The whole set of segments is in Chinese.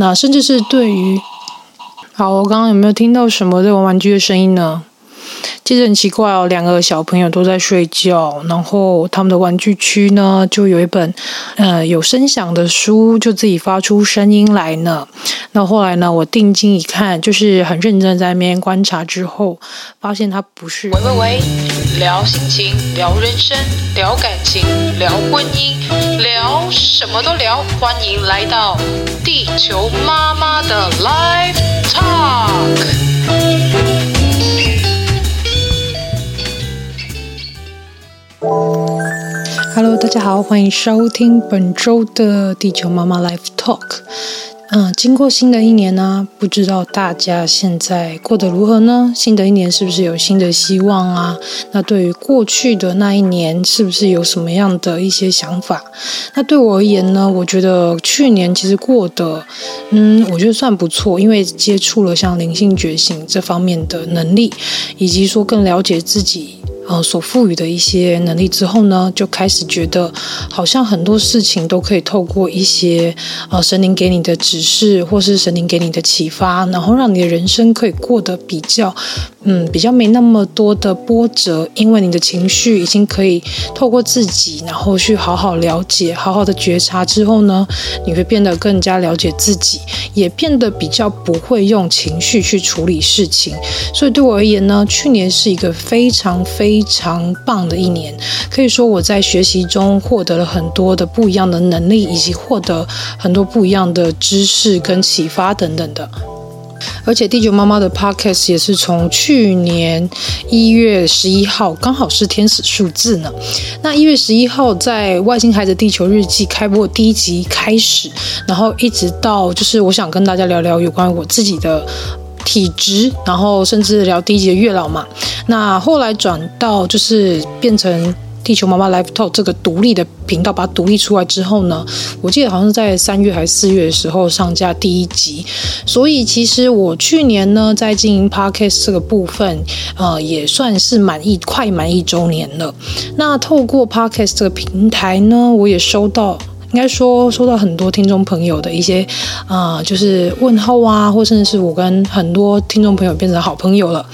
那甚至是对于，好，我刚刚有没有听到什么在玩玩具的声音呢？其实很奇怪哦，两个小朋友都在睡觉，然后他们的玩具区呢，就有一本呃有声响的书，就自己发出声音来呢。那后来呢，我定睛一看，就是很认真在那边观察之后，发现它不是。喂喂喂，聊心情，聊人生，聊感情，聊婚姻，聊什么都聊。欢迎来到地球妈妈的 Live Talk。Hello，大家好，欢迎收听本周的地球妈妈 Live Talk。嗯，经过新的一年呢，不知道大家现在过得如何呢？新的一年是不是有新的希望啊？那对于过去的那一年，是不是有什么样的一些想法？那对我而言呢，我觉得去年其实过得，嗯，我觉得算不错，因为接触了像灵性觉醒这方面的能力，以及说更了解自己。呃，所赋予的一些能力之后呢，就开始觉得好像很多事情都可以透过一些呃神灵给你的指示，或是神灵给你的启发，然后让你的人生可以过得比较嗯比较没那么多的波折，因为你的情绪已经可以透过自己，然后去好好了解、好好的觉察之后呢，你会变得更加了解自己，也变得比较不会用情绪去处理事情。所以对我而言呢，去年是一个非常非非常棒的一年，可以说我在学习中获得了很多的不一样的能力，以及获得很多不一样的知识跟启发等等的。而且地球妈妈的 Podcast 也是从去年一月十一号，刚好是天使数字呢。那一月十一号在《外星孩子地球日记》开播第一集开始，然后一直到就是我想跟大家聊聊有关于我自己的。体质，然后甚至聊第一集的月老嘛，那后来转到就是变成地球妈妈 Live Talk 这个独立的频道，把它独立出来之后呢，我记得好像是在三月还是四月的时候上架第一集，所以其实我去年呢在经营 Podcast 这个部分，呃，也算是满一快满一周年了。那透过 Podcast 这个平台呢，我也收到。应该说，收到很多听众朋友的一些啊、呃，就是问候啊，或甚至是我跟很多听众朋友变成好朋友了。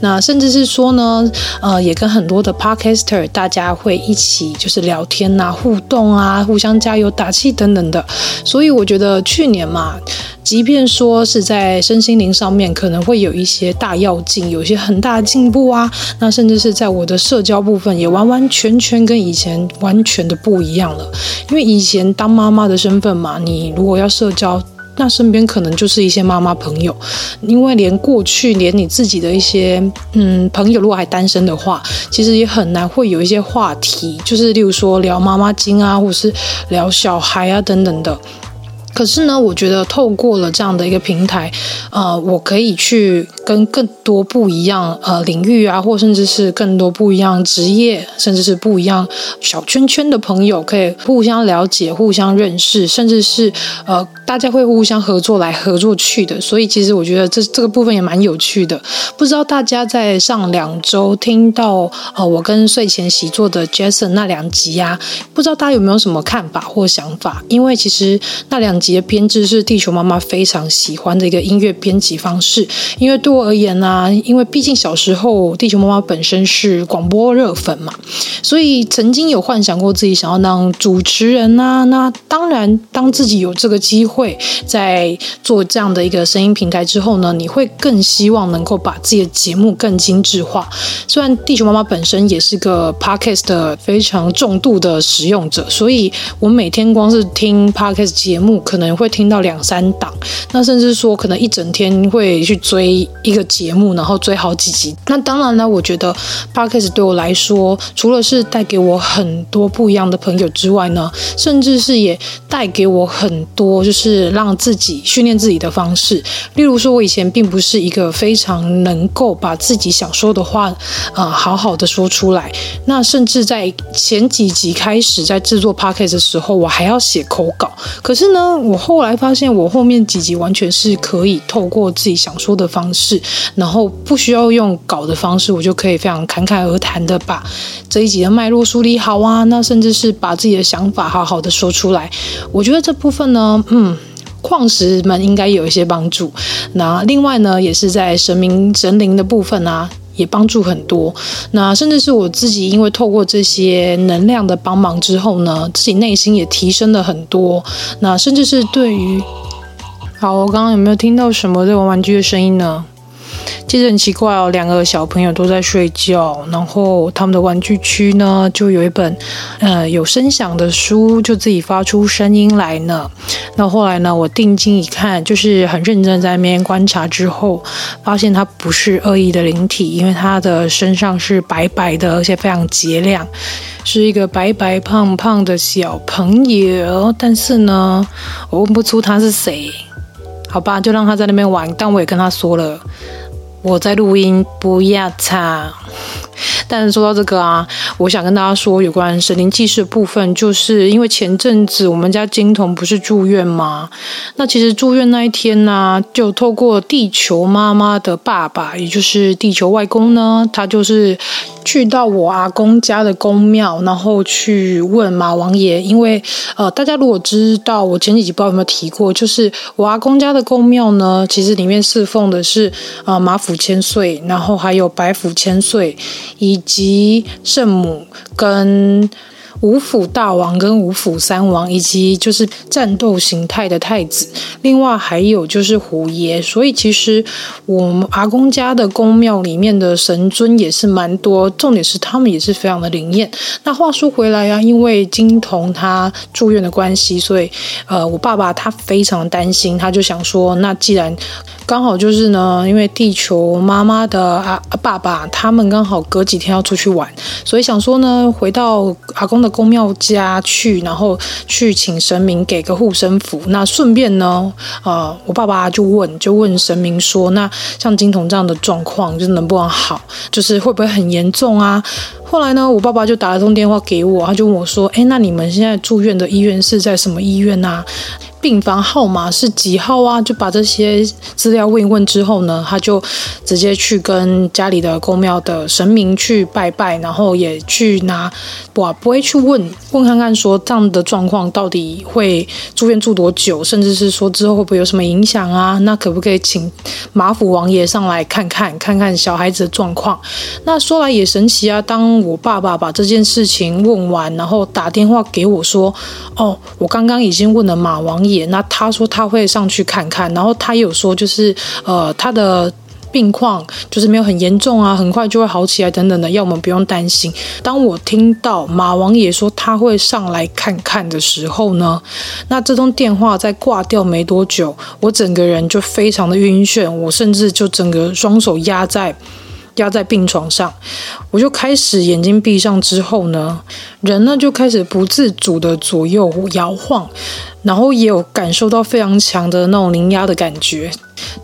那甚至是说呢，呃，也跟很多的 Podcaster 大家会一起就是聊天啊、互动啊、互相加油打气等等的。所以我觉得去年嘛。即便说是在身心灵上面可能会有一些大跃进，有一些很大的进步啊，那甚至是在我的社交部分也完完全全跟以前完全的不一样了。因为以前当妈妈的身份嘛，你如果要社交，那身边可能就是一些妈妈朋友，因为连过去连你自己的一些嗯朋友如果还单身的话，其实也很难会有一些话题，就是例如说聊妈妈经啊，或者是聊小孩啊等等的。可是呢，我觉得透过了这样的一个平台，呃，我可以去跟更多不一样呃领域啊，或甚至是更多不一样职业，甚至是不一样小圈圈的朋友，可以互相了解、互相认识，甚至是呃大家会互相合作来合作去的。所以其实我觉得这这个部分也蛮有趣的。不知道大家在上两周听到呃我跟睡前习作的 Jason 那两集呀、啊，不知道大家有没有什么看法或想法？因为其实那两。的编制是地球妈妈非常喜欢的一个音乐编辑方式，因为对我而言呢、啊，因为毕竟小时候地球妈妈本身是广播热粉嘛，所以曾经有幻想过自己想要当主持人啊。那当然，当自己有这个机会在做这样的一个声音平台之后呢，你会更希望能够把自己的节目更精致化。虽然地球妈妈本身也是个 podcast 的非常重度的使用者，所以我每天光是听 podcast 节目。可能会听到两三档，那甚至说可能一整天会去追一个节目，然后追好几集。那当然呢，我觉得 Podcast 对我来说，除了是带给我很多不一样的朋友之外呢，甚至是也带给我很多就是让自己训练自己的方式。例如说，我以前并不是一个非常能够把自己想说的话啊、呃、好好的说出来。那甚至在前几集开始在制作 Podcast 的时候，我还要写口稿。可是呢，我后来发现，我后面几集完全是可以透过自己想说的方式，然后不需要用稿的方式，我就可以非常侃侃而谈的把这一集的脉络梳理好啊。那甚至是把自己的想法好好的说出来。我觉得这部分呢，嗯。矿石们应该有一些帮助。那另外呢，也是在神明神灵的部分啊，也帮助很多。那甚至是我自己，因为透过这些能量的帮忙之后呢，自己内心也提升了很多。那甚至是对于，好，我刚刚有没有听到什么在玩玩具的声音呢？其实很奇怪哦，两个小朋友都在睡觉，然后他们的玩具区呢，就有一本呃有声响的书，就自己发出声音来呢。那后来呢，我定睛一看，就是很认真在那边观察之后，发现它不是恶意的灵体，因为它的身上是白白的，而且非常洁亮，是一个白白胖胖的小朋友。但是呢，我问不出他是谁。好吧，就让他在那边玩，但我也跟他说了。我在录音，不要吵。但是说到这个啊，我想跟大家说有关神灵祭祀的部分，就是因为前阵子我们家金童不是住院吗？那其实住院那一天呢、就透过地球妈妈的爸爸，也就是地球外公呢，他就是去到我阿公家的宫庙，然后去问马王爷。因为呃，大家如果知道我前几集不知道有没有提过，就是我阿公家的宫庙呢，其实里面侍奉的是呃马府千岁，然后还有白府千岁。以及圣母跟五府大王跟五府三王，以及就是战斗形态的太子，另外还有就是虎爷。所以其实我们阿公家的宫庙里面的神尊也是蛮多，重点是他们也是非常的灵验。那话说回来啊，因为金童他住院的关系，所以呃，我爸爸他非常担心，他就想说，那既然刚好就是呢，因为地球妈妈的阿爸爸他们刚好隔几天要出去玩，所以想说呢，回到阿公的宫庙家去，然后去请神明给个护身符。那顺便呢，呃，我爸爸就问，就问神明说，那像金童这样的状况，就能不能好？就是会不会很严重啊？后来呢，我爸爸就打了通电话给我，他就问我说，哎，那你们现在住院的医院是在什么医院啊？病房号码是几号啊？就把这些资料问一问之后呢，他就直接去跟家里的宫庙的神明去拜拜，然后也去拿，哇，不会去问问看看说这样的状况到底会住院住多久，甚至是说之后会不会有什么影响啊？那可不可以请马府王爷上来看看，看看小孩子的状况？那说来也神奇啊，当我爸爸把这件事情问完，然后打电话给我说，哦，我刚刚已经问了马王爷。那他说他会上去看看，然后他有说就是呃他的病况就是没有很严重啊，很快就会好起来等等的，要我们不用担心。当我听到马王爷说他会上来看看的时候呢，那这通电话在挂掉没多久，我整个人就非常的晕眩，我甚至就整个双手压在。压在病床上，我就开始眼睛闭上之后呢，人呢就开始不自主的左右摇晃，然后也有感受到非常强的那种灵压的感觉。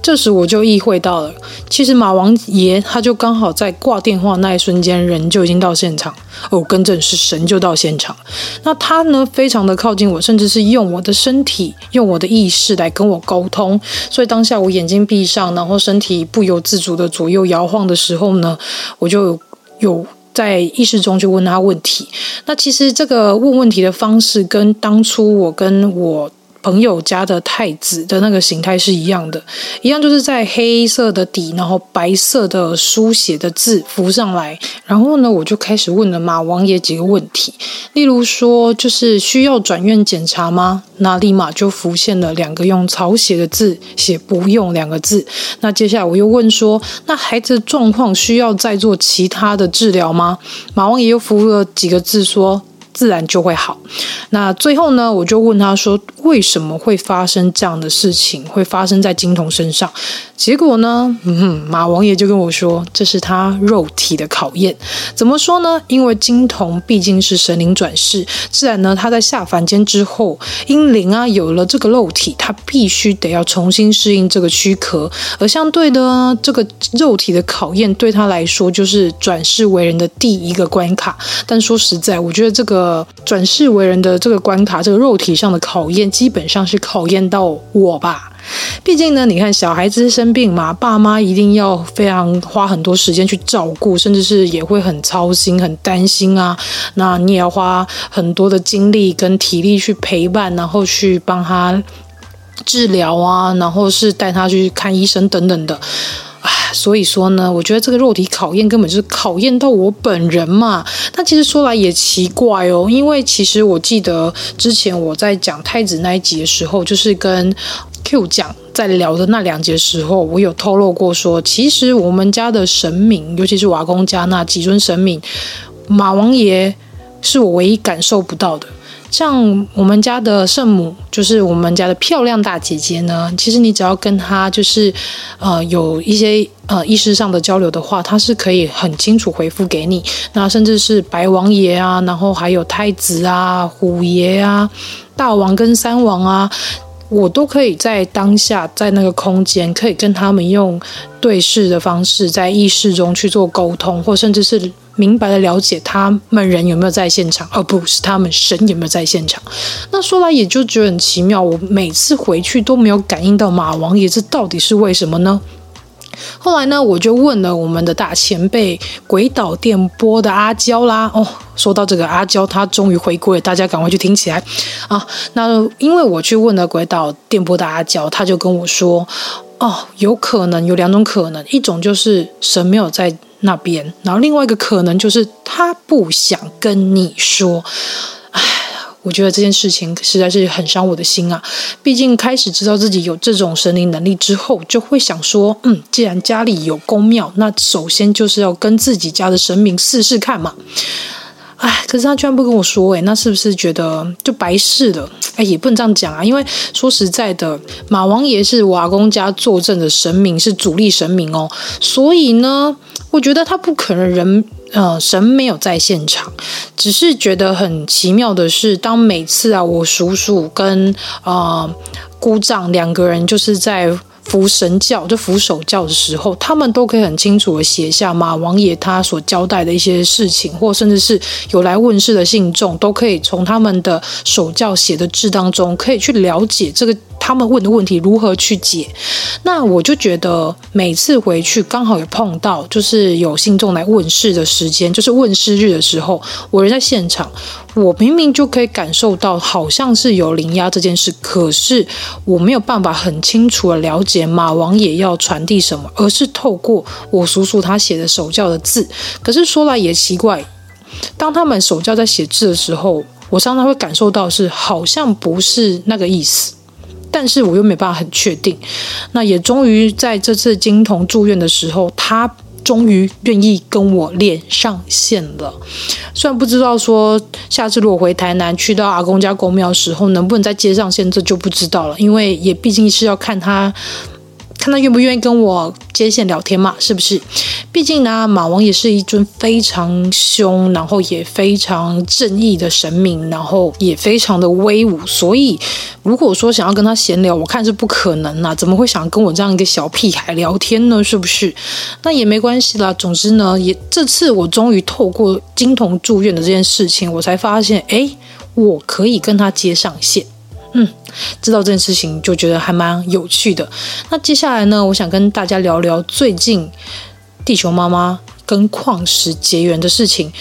这时我就意会到了，其实马王爷他就刚好在挂电话那一瞬间，人就已经到现场。哦，更正是神就到现场。那他呢，非常的靠近我，甚至是用我的身体、用我的意识来跟我沟通。所以当下我眼睛闭上，然后身体不由自主的左右摇晃的时候呢，我就有在意识中去问他问题。那其实这个问问题的方式，跟当初我跟我。朋友家的太子的那个形态是一样的，一样就是在黑色的底，然后白色的书写的字浮上来。然后呢，我就开始问了马王爷几个问题，例如说，就是需要转院检查吗？那立马就浮现了两个用草写的字，写不用两个字。那接下来我又问说，那孩子状况需要再做其他的治疗吗？马王爷又浮了几个字说。自然就会好。那最后呢，我就问他说：“为什么会发生这样的事情？会发生在金童身上？”结果呢，嗯哼，马王爷就跟我说：“这是他肉体的考验。”怎么说呢？因为金童毕竟是神灵转世，自然呢，他在下凡间之后，阴灵啊有了这个肉体，他必须得要重新适应这个躯壳。而相对的，这个肉体的考验对他来说，就是转世为人的第一个关卡。但说实在，我觉得这个。呃，转世为人的这个关卡，这个肉体上的考验，基本上是考验到我吧。毕竟呢，你看小孩子生病嘛，爸妈一定要非常花很多时间去照顾，甚至是也会很操心、很担心啊。那你也要花很多的精力跟体力去陪伴，然后去帮他。治疗啊，然后是带他去看医生等等的。唉，所以说呢，我觉得这个肉体考验根本就是考验到我本人嘛。但其实说来也奇怪哦，因为其实我记得之前我在讲太子那一集的时候，就是跟 Q 讲在聊的那两集的时候，我有透露过说，其实我们家的神明，尤其是瓦公家那几尊神明，马王爷是我唯一感受不到的。像我们家的圣母，就是我们家的漂亮大姐姐呢。其实你只要跟她就是，呃，有一些呃意识上的交流的话，她是可以很清楚回复给你。那甚至是白王爷啊，然后还有太子啊、虎爷啊、大王跟三王啊，我都可以在当下在那个空间，可以跟他们用对视的方式，在意识中去做沟通，或甚至是。明白的了解他们人有没有在现场，而不是他们神有没有在现场。那说来也就觉得很奇妙，我每次回去都没有感应到马王爷，这到底是为什么呢？后来呢，我就问了我们的大前辈鬼岛电波的阿娇啦。哦，说到这个阿娇，她终于回归了，大家赶快去听起来啊！那因为我去问了鬼岛电波的阿娇，她就跟我说，哦，有可能有两种可能，一种就是神没有在。那边，然后另外一个可能就是他不想跟你说，唉，我觉得这件事情实在是很伤我的心啊。毕竟开始知道自己有这种神灵能力之后，就会想说，嗯，既然家里有公庙，那首先就是要跟自己家的神明试试看嘛。哎，可是他居然不跟我说，哎，那是不是觉得就白试了？哎，也不能这样讲啊，因为说实在的，马王爷是瓦工家坐镇的神明，是主力神明哦，所以呢，我觉得他不可能人呃神没有在现场，只是觉得很奇妙的是，当每次啊，我叔叔跟呃姑丈两个人就是在。服神教就服守教的时候，他们都可以很清楚的写下马王爷他所交代的一些事情，或甚至是有来问世的信众，都可以从他们的守教写的字当中，可以去了解这个。他们问的问题如何去解？那我就觉得每次回去刚好有碰到，就是有信众来问事的时间，就是问事日的时候，我人在现场，我明明就可以感受到好像是有灵压这件事，可是我没有办法很清楚的了解马王爷要传递什么，而是透过我叔叔他写的手教的字。可是说来也奇怪，当他们手教在写字的时候，我常常会感受到是好像不是那个意思。但是我又没办法很确定，那也终于在这次金童住院的时候，他终于愿意跟我连上线了。虽然不知道说下次如果回台南去到阿公家公庙的时候能不能再接上线，这就不知道了，因为也毕竟是要看他。看他愿不愿意跟我接线聊天嘛？是不是？毕竟呢，马王也是一尊非常凶，然后也非常正义的神明，然后也非常的威武。所以，如果说想要跟他闲聊，我看是不可能啦。怎么会想跟我这样一个小屁孩聊天呢？是不是？那也没关系啦。总之呢，也这次我终于透过金童住院的这件事情，我才发现，诶，我可以跟他接上线。嗯，知道这件事情就觉得还蛮有趣的。那接下来呢，我想跟大家聊聊最近地球妈妈跟矿石结缘的事情。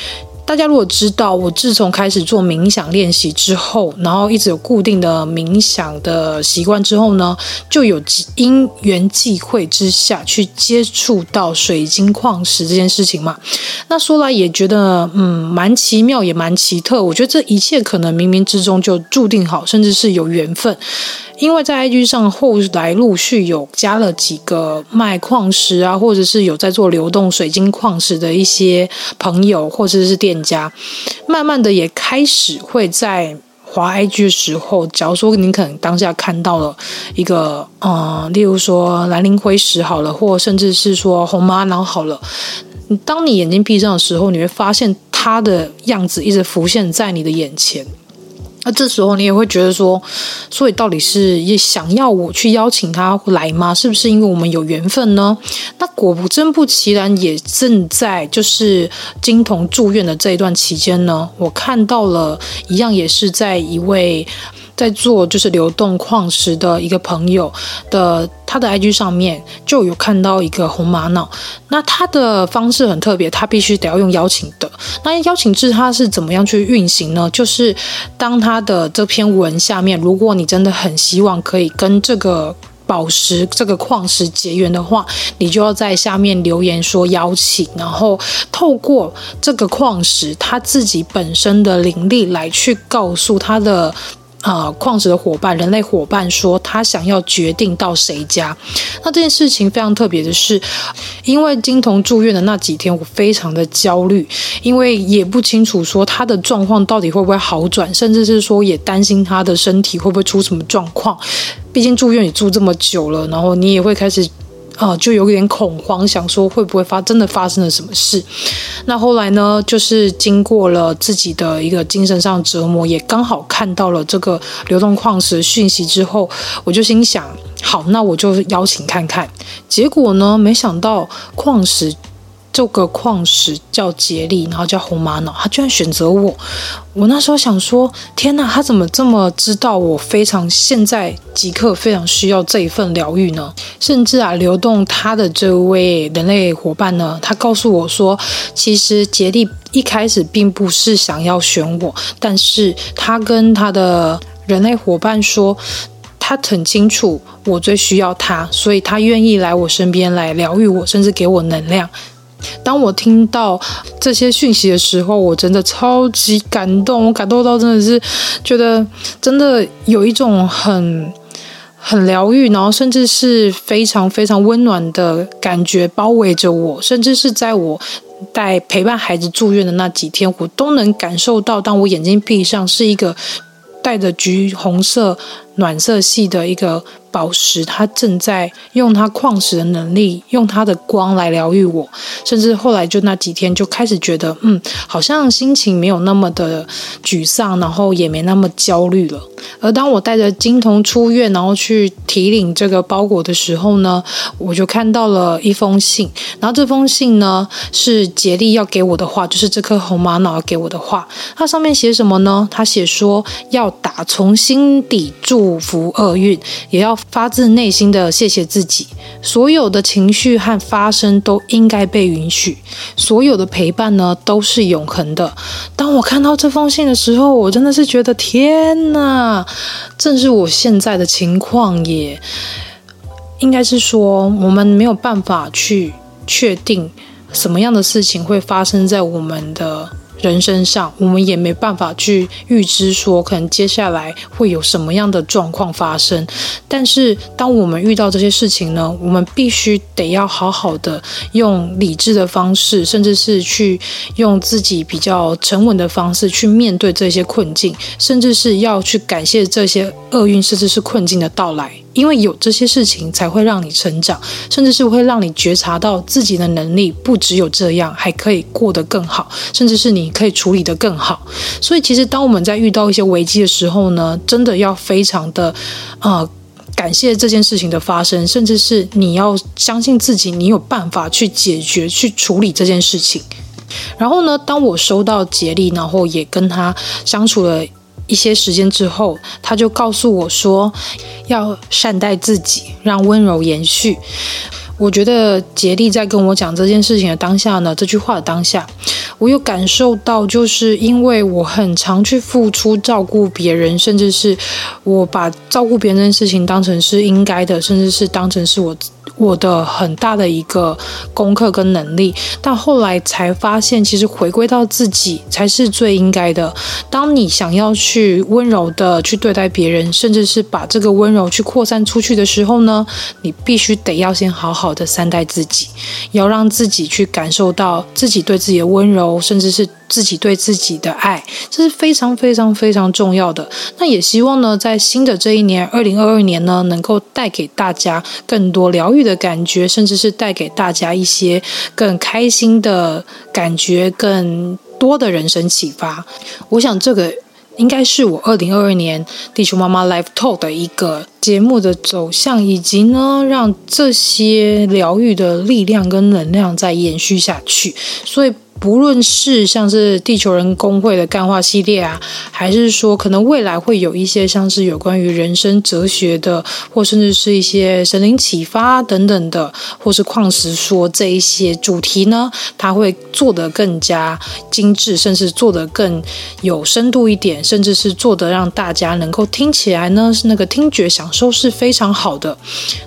大家如果知道，我自从开始做冥想练习之后，然后一直有固定的冥想的习惯之后呢，就有因缘际会之下去接触到水晶矿石这件事情嘛。那说来也觉得，嗯，蛮奇妙，也蛮奇特。我觉得这一切可能冥冥之中就注定好，甚至是有缘分。因为在 IG 上后来陆续有加了几个卖矿石啊，或者是有在做流动水晶矿石的一些朋友或者是店家，慢慢的也开始会在滑 IG 的时候，假如说你可能当下看到了一个，呃，例如说兰陵灰石好了，或甚至是说红玛瑙好了，当你眼睛闭上的时候，你会发现它的样子一直浮现在你的眼前。那这时候你也会觉得说，所以到底是也想要我去邀请他来吗？是不是因为我们有缘分呢？那果不真不其然，也正在就是金童住院的这一段期间呢，我看到了一样，也是在一位在做就是流动矿石的一个朋友的他的 IG 上面就有看到一个红玛瑙，那他的方式很特别，他必须得要用邀请的。那邀请制它是怎么样去运行呢？就是当他的这篇文下面，如果你真的很希望可以跟这个。宝石这个矿石结缘的话，你就要在下面留言说邀请，然后透过这个矿石它自己本身的灵力来去告诉他的。啊、矿石的伙伴，人类伙伴说他想要决定到谁家。那这件事情非常特别的是，因为金童住院的那几天，我非常的焦虑，因为也不清楚说他的状况到底会不会好转，甚至是说也担心他的身体会不会出什么状况。毕竟住院也住这么久了，然后你也会开始。啊、就有点恐慌，想说会不会发真的发生了什么事？那后来呢，就是经过了自己的一个精神上折磨，也刚好看到了这个流动矿石讯息之后，我就心想，好，那我就邀请看看。结果呢，没想到矿石。这个矿石叫杰利，然后叫红玛瑙，他居然选择我。我那时候想说，天哪，他怎么这么知道我非常现在即刻非常需要这一份疗愈呢？甚至啊，流动他的这位人类伙伴呢，他告诉我说，其实杰利一开始并不是想要选我，但是他跟他的人类伙伴说，他很清楚我最需要他，所以他愿意来我身边来疗愈我，甚至给我能量。当我听到这些讯息的时候，我真的超级感动，我感动到真的是觉得真的有一种很很疗愈，然后甚至是非常非常温暖的感觉包围着我，甚至是在我带陪伴孩子住院的那几天，我都能感受到，当我眼睛闭上，是一个带着橘红色暖色系的一个。宝石，它正在用它矿石的能力，用它的光来疗愈我，甚至后来就那几天就开始觉得，嗯，好像心情没有那么的沮丧，然后也没那么焦虑了。而当我带着金童出院，然后去提领这个包裹的时候呢，我就看到了一封信，然后这封信呢是杰利要给我的话，就是这颗红玛瑙给我的话。它上面写什么呢？它写说要打从心底祝福厄运，也要。发自内心的谢谢自己，所有的情绪和发生都应该被允许，所有的陪伴呢都是永恒的。当我看到这封信的时候，我真的是觉得天哪，正是我现在的情况也，应该是说我们没有办法去确定什么样的事情会发生在我们的。人身上，我们也没办法去预知说，可能接下来会有什么样的状况发生。但是，当我们遇到这些事情呢，我们必须得要好好的用理智的方式，甚至是去用自己比较沉稳的方式去面对这些困境，甚至是要去感谢这些厄运，甚至是困境的到来。因为有这些事情，才会让你成长，甚至是会让你觉察到自己的能力不只有这样，还可以过得更好，甚至是你可以处理得更好。所以，其实当我们在遇到一些危机的时候呢，真的要非常的，呃，感谢这件事情的发生，甚至是你要相信自己，你有办法去解决、去处理这件事情。然后呢，当我收到杰利，然后也跟他相处了。一些时间之后，他就告诉我说，要善待自己，让温柔延续。我觉得杰利在跟我讲这件事情的当下呢，这句话的当下，我有感受到，就是因为我很常去付出照顾别人，甚至是我把照顾别人的事情当成是应该的，甚至是当成是我。我的很大的一个功课跟能力，但后来才发现，其实回归到自己才是最应该的。当你想要去温柔的去对待别人，甚至是把这个温柔去扩散出去的时候呢，你必须得要先好好的善待自己，要让自己去感受到自己对自己的温柔，甚至是。自己对自己的爱，这是非常非常非常重要的。那也希望呢，在新的这一年，二零二二年呢，能够带给大家更多疗愈的感觉，甚至是带给大家一些更开心的感觉，更多的人生启发。我想这个应该是我二零二二年地球妈妈 Live Talk 的一个节目的走向，以及呢，让这些疗愈的力量跟能量再延续下去。所以。不论是像是地球人工会的干化系列啊，还是说可能未来会有一些像是有关于人生哲学的，或甚至是一些神灵启发等等的，或是矿石说这一些主题呢，它会做得更加精致，甚至做得更有深度一点，甚至是做得让大家能够听起来呢，是那个听觉享受是非常好的。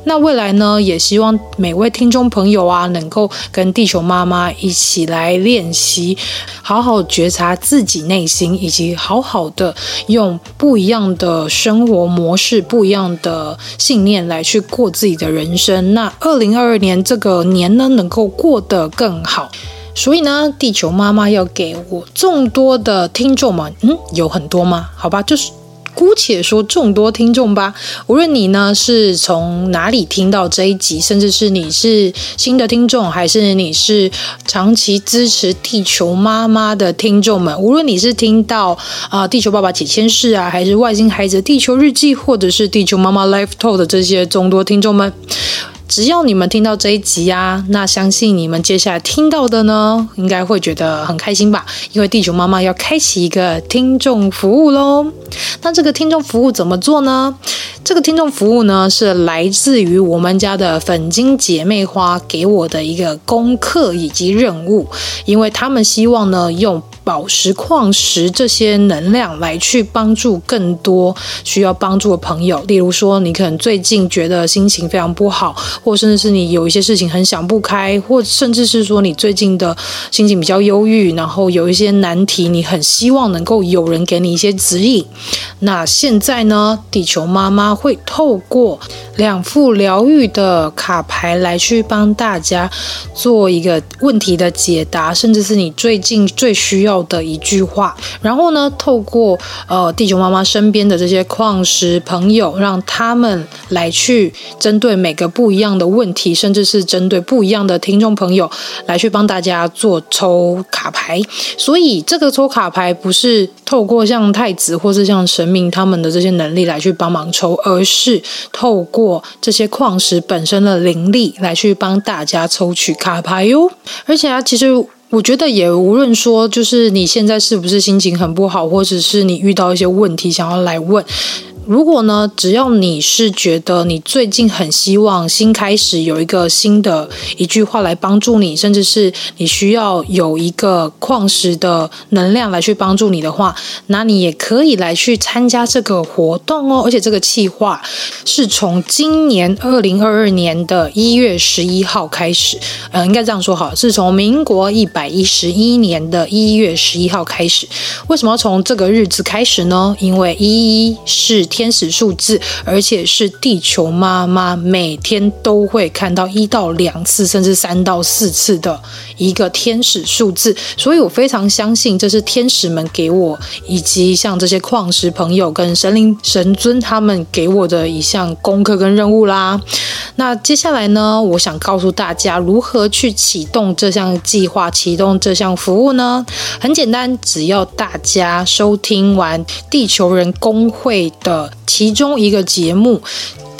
那未来呢，也希望每位听众朋友啊，能够跟地球妈妈一起来练。练习，好好觉察自己内心，以及好好的用不一样的生活模式、不一样的信念来去过自己的人生。那二零二二年这个年呢，能够过得更好。所以呢，地球妈妈要给我众多的听众们，嗯，有很多吗？好吧，就是。姑且说众多听众吧，无论你呢是从哪里听到这一集，甚至是你是新的听众，还是你是长期支持地球妈妈的听众们，无论你是听到啊、地球爸爸几千世啊，还是外星孩子地球日记，或者是地球妈妈 Life Talk 的这些众多听众们。只要你们听到这一集啊，那相信你们接下来听到的呢，应该会觉得很开心吧？因为地球妈妈要开启一个听众服务喽。那这个听众服务怎么做呢？这个听众服务呢，是来自于我们家的粉晶姐妹花给我的一个功课以及任务，因为他们希望呢用。宝石、矿石这些能量来去帮助更多需要帮助的朋友。例如说，你可能最近觉得心情非常不好，或甚至是你有一些事情很想不开，或甚至是说你最近的心情比较忧郁，然后有一些难题，你很希望能够有人给你一些指引。那现在呢，地球妈妈会透过两副疗愈的卡牌来去帮大家做一个问题的解答，甚至是你最近最需要。的一句话，然后呢，透过呃地球妈妈身边的这些矿石朋友，让他们来去针对每个不一样的问题，甚至是针对不一样的听众朋友，来去帮大家做抽卡牌。所以这个抽卡牌不是透过像太子或是像神明他们的这些能力来去帮忙抽，而是透过这些矿石本身的灵力来去帮大家抽取卡牌哟。而且啊，其实。我觉得也无论说，就是你现在是不是心情很不好，或者是你遇到一些问题想要来问。如果呢，只要你是觉得你最近很希望新开始有一个新的一句话来帮助你，甚至是你需要有一个矿石的能量来去帮助你的话，那你也可以来去参加这个活动哦。而且这个计划是从今年二零二二年的一月十一号开始，呃，应该这样说好，是从民国一百一十一年的一月十一号开始。为什么要从这个日子开始呢？因为一一是天使数字，而且是地球妈妈每天都会看到一到两次，甚至三到四次的一个天使数字，所以我非常相信这是天使们给我，以及像这些矿石朋友跟神灵神尊他们给我的一项功课跟任务啦。那接下来呢，我想告诉大家如何去启动这项计划，启动这项服务呢？很简单，只要大家收听完地球人工会的。其中一个节目。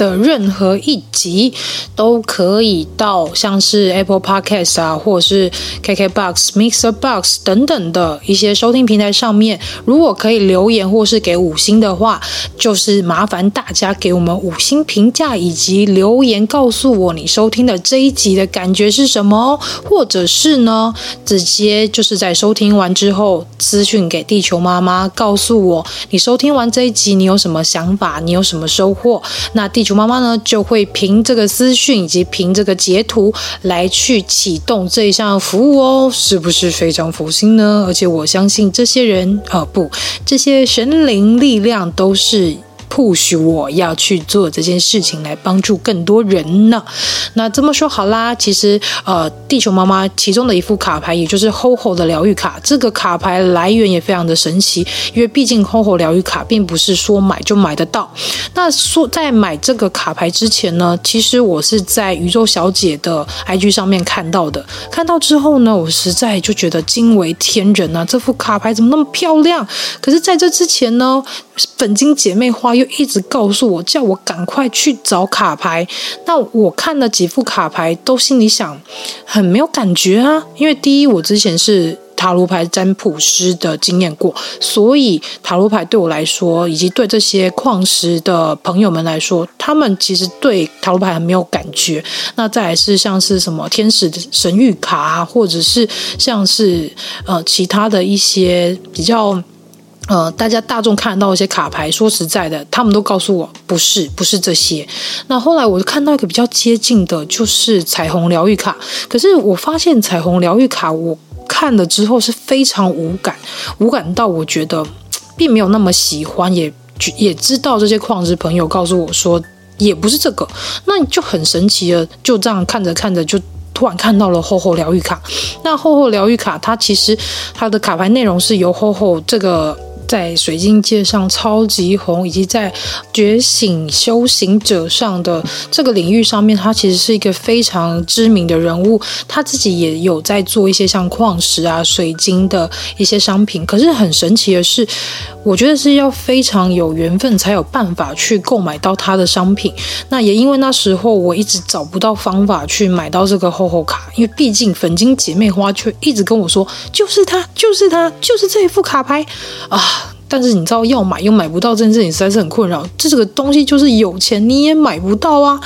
的任何一集都可以到像是 Apple Podcast 啊，或者是 KKBox、Mixer Box 等等的一些收听平台上面，如果可以留言或是给五星的话，就是麻烦大家给我们五星评价以及留言，告诉我你收听的这一集的感觉是什么，或者是呢，直接就是在收听完之后私讯给地球妈妈，告诉我你收听完这一集你有什么想法，你有什么收获，那地球。妈妈呢，就会凭这个资讯以及凭这个截图来去启动这一项服务哦，是不是非常佛心呢？而且我相信这些人啊、不，这些神灵力量都是。Push 我要去做这件事情来帮助更多人呢。那这么说好啦，其实呃，地球妈妈其中的一副卡牌，也就是 HoHo 的疗愈卡，这个卡牌来源也非常的神奇，因为毕竟 HoHo 疗愈卡并不是说买就买得到。那说在买这个卡牌之前呢，其实我是在宇宙小姐的 IG 上面看到的，看到之后呢，我实在就觉得惊为天人啊！这副卡牌怎么那么漂亮？可是在这之前呢，粉晶姐妹花又就一直告诉我，叫我赶快去找卡牌。那我看了几副卡牌，都心里想，很没有感觉啊。因为第一，我之前是塔罗牌占卜师的经验过，所以塔罗牌对我来说，以及对这些矿石的朋友们来说，他们其实对塔罗牌很没有感觉。那再来是像是什么天使的神谕卡啊，或者是像是呃其他的一些比较。呃，大家大众看到一些卡牌，说实在的，他们都告诉我不是，不是这些。那后来我就看到一个比较接近的，就是彩虹疗愈卡。可是我发现彩虹疗愈卡，我看了之后是非常无感，无感到我觉得并没有那么喜欢，也也知道这些矿石朋友告诉我说也不是这个，那你就很神奇了，就这样看着看着就突然看到了厚厚疗愈卡。那厚厚疗愈卡，它其实它的卡牌内容是由厚厚这个。在水晶界上超级红，以及在觉醒修行者上的这个领域上面，他其实是一个非常知名的人物。他自己也有在做一些像矿石啊、水晶的一些商品。可是很神奇的是，我觉得是要非常有缘分才有办法去购买到他的商品。那也因为那时候我一直找不到方法去买到这个厚厚卡，因为毕竟粉晶姐妹花却一直跟我说，就是他，就是他，就是这一副卡牌啊。但是你知道要买又买不到这件事情实在是很困扰。这个东西就是有钱你也买不到啊。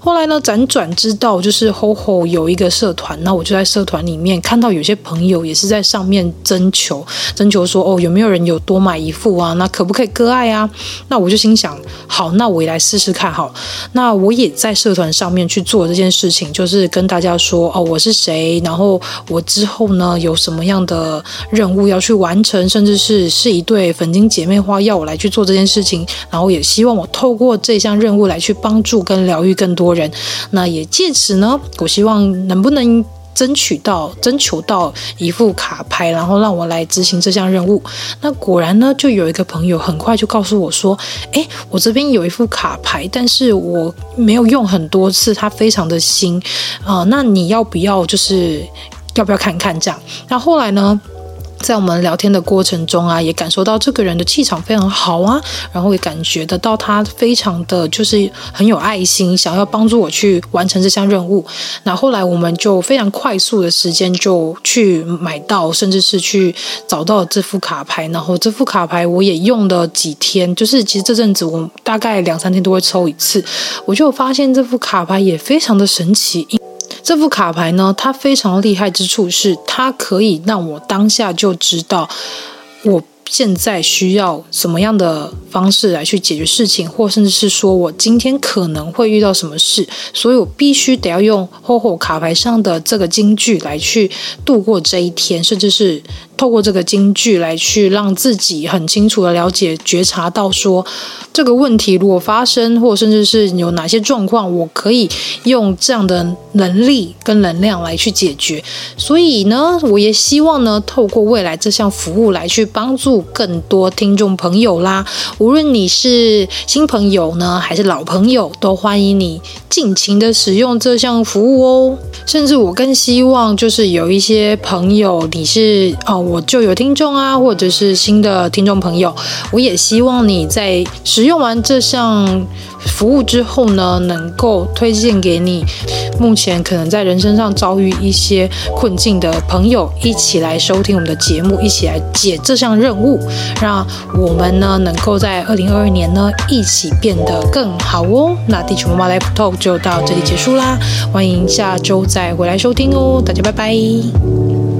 后来呢，辗转知道就是吼吼有一个社团，那我就在社团里面看到有些朋友也是在上面征求，征求说哦有没有人有多买一副啊？那可不可以割爱啊？那我就心想，好，那我也来试试看。好，那我也在社团上面去做这件事情，就是跟大家说哦我是谁，然后我之后呢有什么样的任务要去完成，甚至是是一对粉晶姐妹花要我来去做这件事情，然后也希望我透过这项任务来去帮助跟疗愈更多人。那也借此呢，我希望能不能争取到、征求到一副卡牌，然后让我来执行这项任务。那果然呢，就有一个朋友很快就告诉我说：“诶，我这边有一副卡牌，但是我没有用很多次，它非常的新啊、呃。那你要不要？就是要不要看看这样？那后来呢？”在我们聊天的过程中啊，也感受到这个人的气场非常好啊，然后也感觉得到他非常的就是很有爱心，想要帮助我去完成这项任务。那后来我们就非常快速的时间就去买到，甚至是去找到这副卡牌。然后这副卡牌我也用了几天，就是其实这阵子我大概两三天都会抽一次，我就发现这副卡牌也非常的神奇。这副卡牌呢，它非常厉害之处是，它可以让我当下就知道我现在需要什么样的方式来去解决事情，或甚至是说我今天可能会遇到什么事，所以我必须得要用厚厚卡牌上的这个金句来去度过这一天，甚至是。透过这个金句来去让自己很清楚的了解、觉察到说这个问题如果发生，或甚至是有哪些状况，我可以用这样的能力跟能量来去解决。所以呢，我也希望呢，透过未来这项服务来去帮助更多听众朋友啦。无论你是新朋友呢，还是老朋友，都欢迎你尽情的使用这项服务哦。甚至我更希望就是有一些朋友，你是哦。我就有听众啊，或者是新的听众朋友，我也希望你在使用完这项服务之后呢，能够推荐给你目前可能在人生上遭遇一些困境的朋友，一起来收听我们的节目，一起来解这项任务，让我们呢能够在二零二二年呢一起变得更好哦。那地球妈妈 Life Talk 就到这里结束啦，欢迎下周再回来收听哦，大家拜拜。